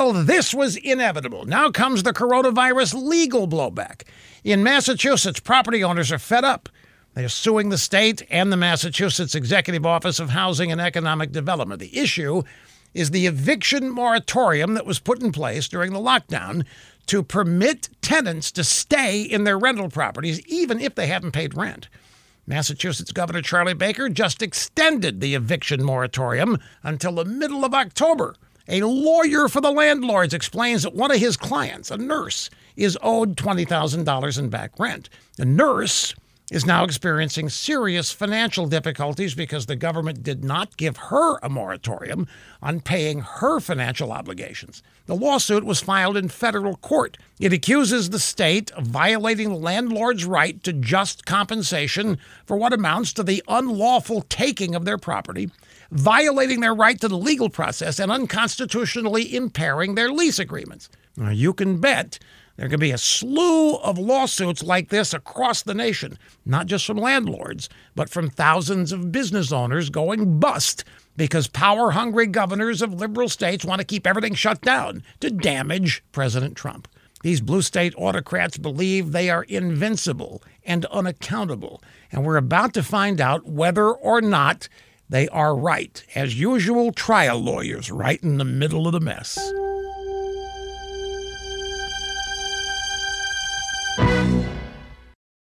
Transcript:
Well, this was inevitable. Now comes the coronavirus legal blowback. In Massachusetts, property owners are fed up. They are suing the state and the Massachusetts Executive Office of Housing and Economic Development. The issue is the eviction moratorium that was put in place during the lockdown to permit tenants to stay in their rental properties even if they haven't paid rent. Massachusetts Governor Charlie Baker just extended the eviction moratorium until the middle of October. A lawyer for the landlords explains that one of his clients, a nurse, is owed $20,000 in back rent. The nurse is now experiencing serious financial difficulties because the government did not give her a moratorium on paying her financial obligations. The lawsuit was filed in federal court. It accuses the state of violating the landlord's right to just compensation for what amounts to the unlawful taking of their property, violating their right to the legal process, and unconstitutionally impairing their lease agreements. Now, you can bet there could be a slew of lawsuits like this across the nation, not just from landlords, but from thousands of business owners going bust because power hungry governors of liberal states want to keep everything shut down to damage President Trump. These blue state autocrats believe they are invincible and unaccountable, and we're about to find out whether or not they are right. As usual, trial lawyers right in the middle of the mess.